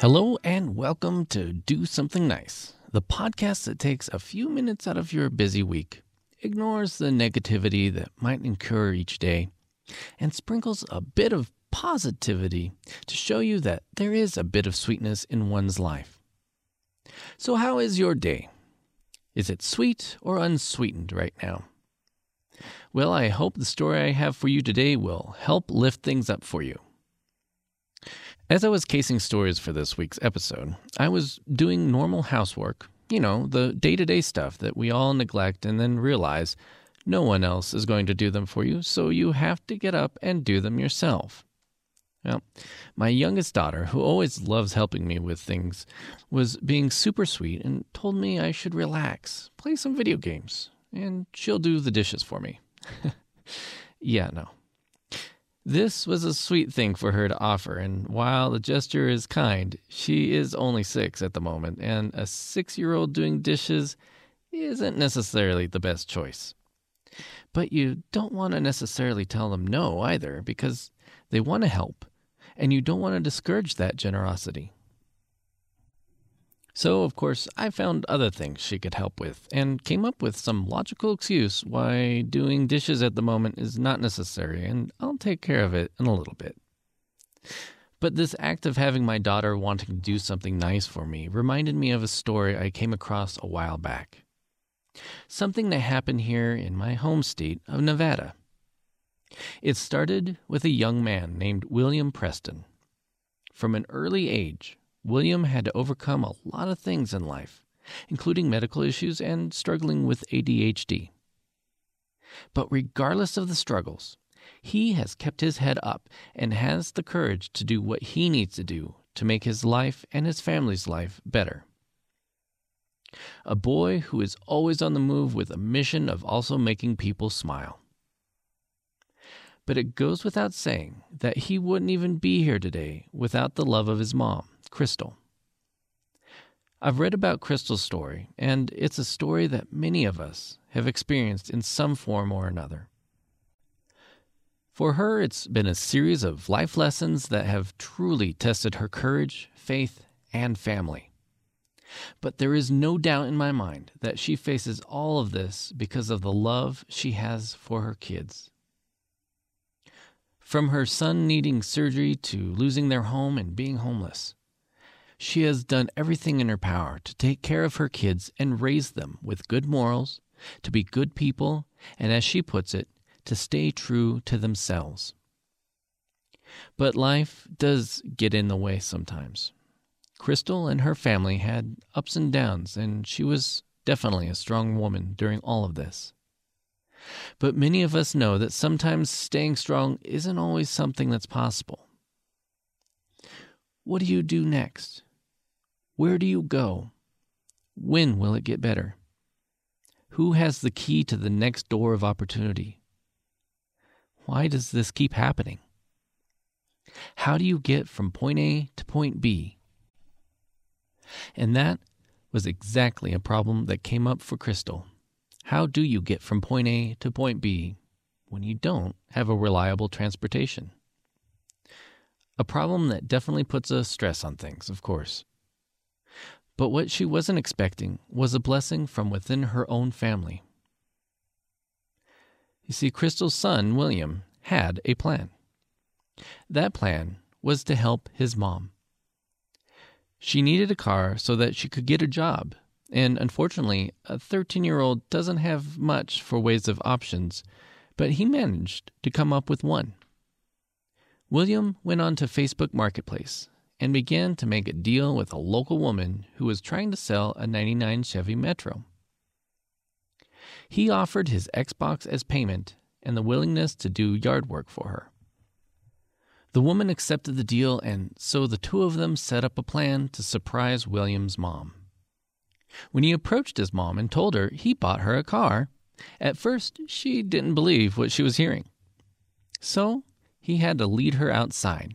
Hello and welcome to Do Something Nice, the podcast that takes a few minutes out of your busy week, ignores the negativity that might incur each day, and sprinkles a bit of positivity to show you that there is a bit of sweetness in one's life. So, how is your day? Is it sweet or unsweetened right now? Well, I hope the story I have for you today will help lift things up for you. As I was casing stories for this week's episode, I was doing normal housework, you know, the day to day stuff that we all neglect and then realize no one else is going to do them for you, so you have to get up and do them yourself. Well, my youngest daughter, who always loves helping me with things, was being super sweet and told me I should relax, play some video games, and she'll do the dishes for me. yeah, no. This was a sweet thing for her to offer, and while the gesture is kind, she is only six at the moment, and a six year old doing dishes isn't necessarily the best choice. But you don't want to necessarily tell them no either, because they want to help, and you don't want to discourage that generosity. So, of course, I found other things she could help with and came up with some logical excuse why doing dishes at the moment is not necessary, and I'll take care of it in a little bit. But this act of having my daughter wanting to do something nice for me reminded me of a story I came across a while back. Something that happened here in my home state of Nevada. It started with a young man named William Preston. From an early age, William had to overcome a lot of things in life, including medical issues and struggling with ADHD. But regardless of the struggles, he has kept his head up and has the courage to do what he needs to do to make his life and his family's life better. A boy who is always on the move with a mission of also making people smile. But it goes without saying that he wouldn't even be here today without the love of his mom, Crystal. I've read about Crystal's story, and it's a story that many of us have experienced in some form or another. For her, it's been a series of life lessons that have truly tested her courage, faith, and family. But there is no doubt in my mind that she faces all of this because of the love she has for her kids. From her son needing surgery to losing their home and being homeless, she has done everything in her power to take care of her kids and raise them with good morals, to be good people, and as she puts it, to stay true to themselves. But life does get in the way sometimes. Crystal and her family had ups and downs, and she was definitely a strong woman during all of this. But many of us know that sometimes staying strong isn't always something that's possible. What do you do next? Where do you go? When will it get better? Who has the key to the next door of opportunity? Why does this keep happening? How do you get from point A to point B? And that was exactly a problem that came up for Crystal. How do you get from point A to point B when you don't have a reliable transportation? A problem that definitely puts a stress on things, of course. But what she wasn't expecting was a blessing from within her own family. You see, Crystal's son, William, had a plan. That plan was to help his mom. She needed a car so that she could get a job, and unfortunately, a 13 year old doesn't have much for ways of options, but he managed to come up with one. William went on to Facebook Marketplace and began to make a deal with a local woman who was trying to sell a 99 Chevy Metro. He offered his Xbox as payment and the willingness to do yard work for her. The woman accepted the deal, and so the two of them set up a plan to surprise William's mom. When he approached his mom and told her he bought her a car, at first she didn't believe what she was hearing. So he had to lead her outside.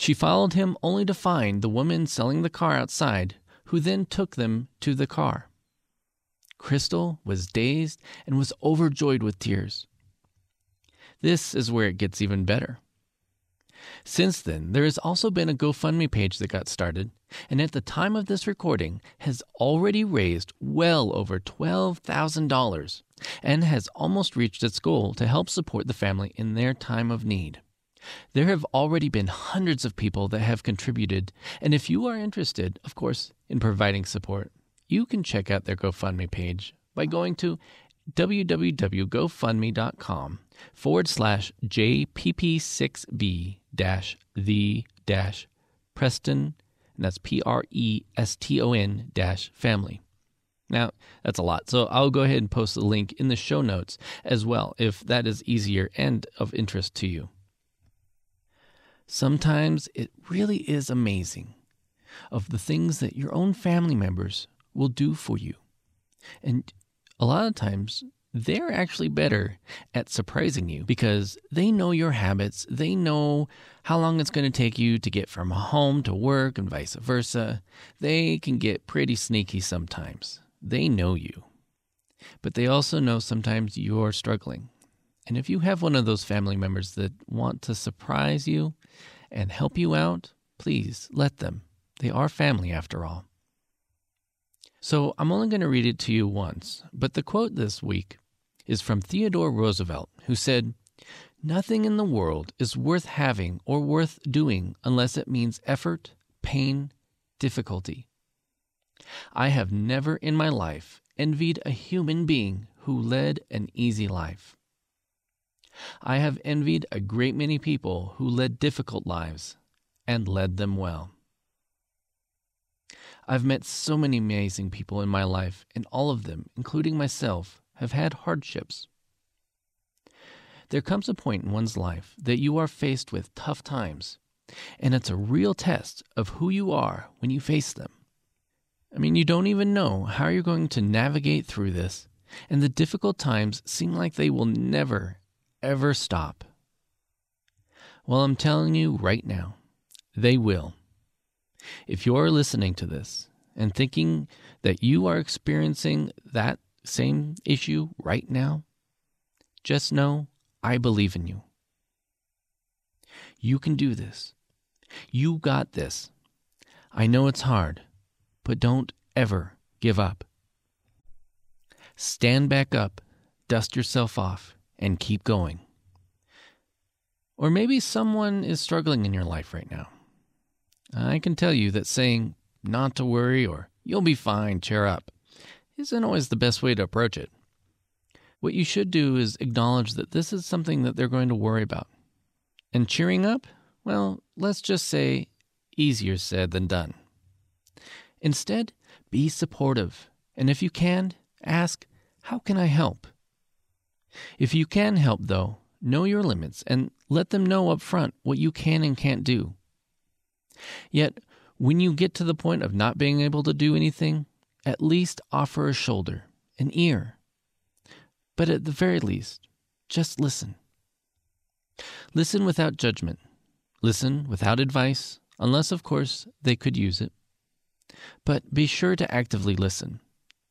She followed him only to find the woman selling the car outside, who then took them to the car. Crystal was dazed and was overjoyed with tears. This is where it gets even better. Since then, there has also been a GoFundMe page that got started, and at the time of this recording has already raised well over $12,000 and has almost reached its goal to help support the family in their time of need. There have already been hundreds of people that have contributed, and if you are interested, of course, in providing support, you can check out their GoFundMe page by going to www.gofundme.com forward slash JPP6B dash the dash Preston, and that's P R E S T O N dash family. Now, that's a lot, so I'll go ahead and post the link in the show notes as well if that is easier and of interest to you. Sometimes it really is amazing of the things that your own family members will do for you. And a lot of times they're actually better at surprising you because they know your habits. They know how long it's going to take you to get from home to work and vice versa. They can get pretty sneaky sometimes. They know you. But they also know sometimes you're struggling. And if you have one of those family members that want to surprise you and help you out, please let them. They are family after all. So I'm only going to read it to you once, but the quote this week is from Theodore Roosevelt, who said, Nothing in the world is worth having or worth doing unless it means effort, pain, difficulty. I have never in my life envied a human being who led an easy life. I have envied a great many people who led difficult lives and led them well. I've met so many amazing people in my life, and all of them, including myself, have had hardships. There comes a point in one's life that you are faced with tough times, and it's a real test of who you are when you face them. I mean, you don't even know how you're going to navigate through this, and the difficult times seem like they will never, ever stop. Well, I'm telling you right now, they will. If you're listening to this and thinking that you are experiencing that same issue right now, just know I believe in you. You can do this. You got this. I know it's hard, but don't ever give up. Stand back up, dust yourself off, and keep going. Or maybe someone is struggling in your life right now. I can tell you that saying not to worry or you'll be fine, cheer up, isn't always the best way to approach it. What you should do is acknowledge that this is something that they're going to worry about. And cheering up, well, let's just say easier said than done. Instead, be supportive, and if you can, ask, How can I help? If you can help, though, know your limits and let them know up front what you can and can't do. Yet, when you get to the point of not being able to do anything, at least offer a shoulder, an ear. But at the very least, just listen. Listen without judgment. Listen without advice, unless, of course, they could use it. But be sure to actively listen.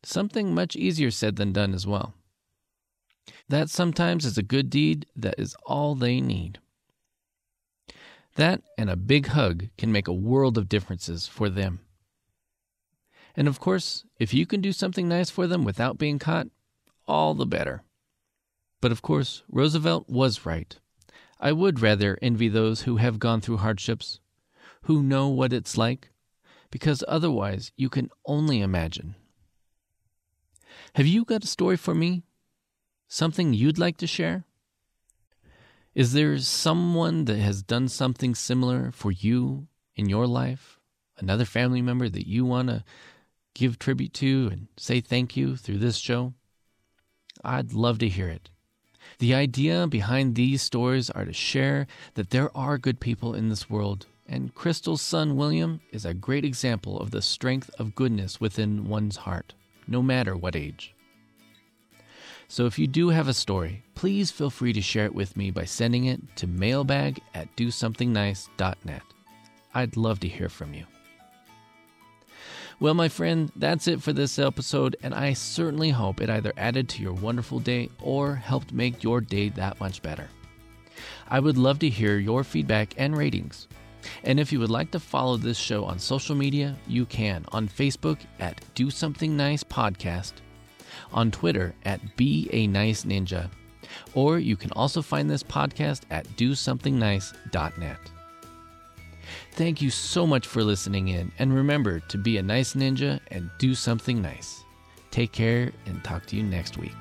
Something much easier said than done as well. That sometimes is a good deed that is all they need. That and a big hug can make a world of differences for them. And of course, if you can do something nice for them without being caught, all the better. But of course, Roosevelt was right. I would rather envy those who have gone through hardships, who know what it's like, because otherwise you can only imagine. Have you got a story for me? Something you'd like to share? Is there someone that has done something similar for you in your life? Another family member that you want to give tribute to and say thank you through this show? I'd love to hear it. The idea behind these stories are to share that there are good people in this world, and Crystal's son William is a great example of the strength of goodness within one's heart, no matter what age. So if you do have a story, please feel free to share it with me by sending it to mailbag at dosomethingnice.net. I'd love to hear from you. Well, my friend, that's it for this episode, and I certainly hope it either added to your wonderful day or helped make your day that much better. I would love to hear your feedback and ratings. And if you would like to follow this show on social media, you can on Facebook at Do Something Nice Podcast, on Twitter at Be a Nice Ninja, or you can also find this podcast at DoSomethingNice.net. Thank you so much for listening in, and remember to be a nice ninja and do something nice. Take care and talk to you next week.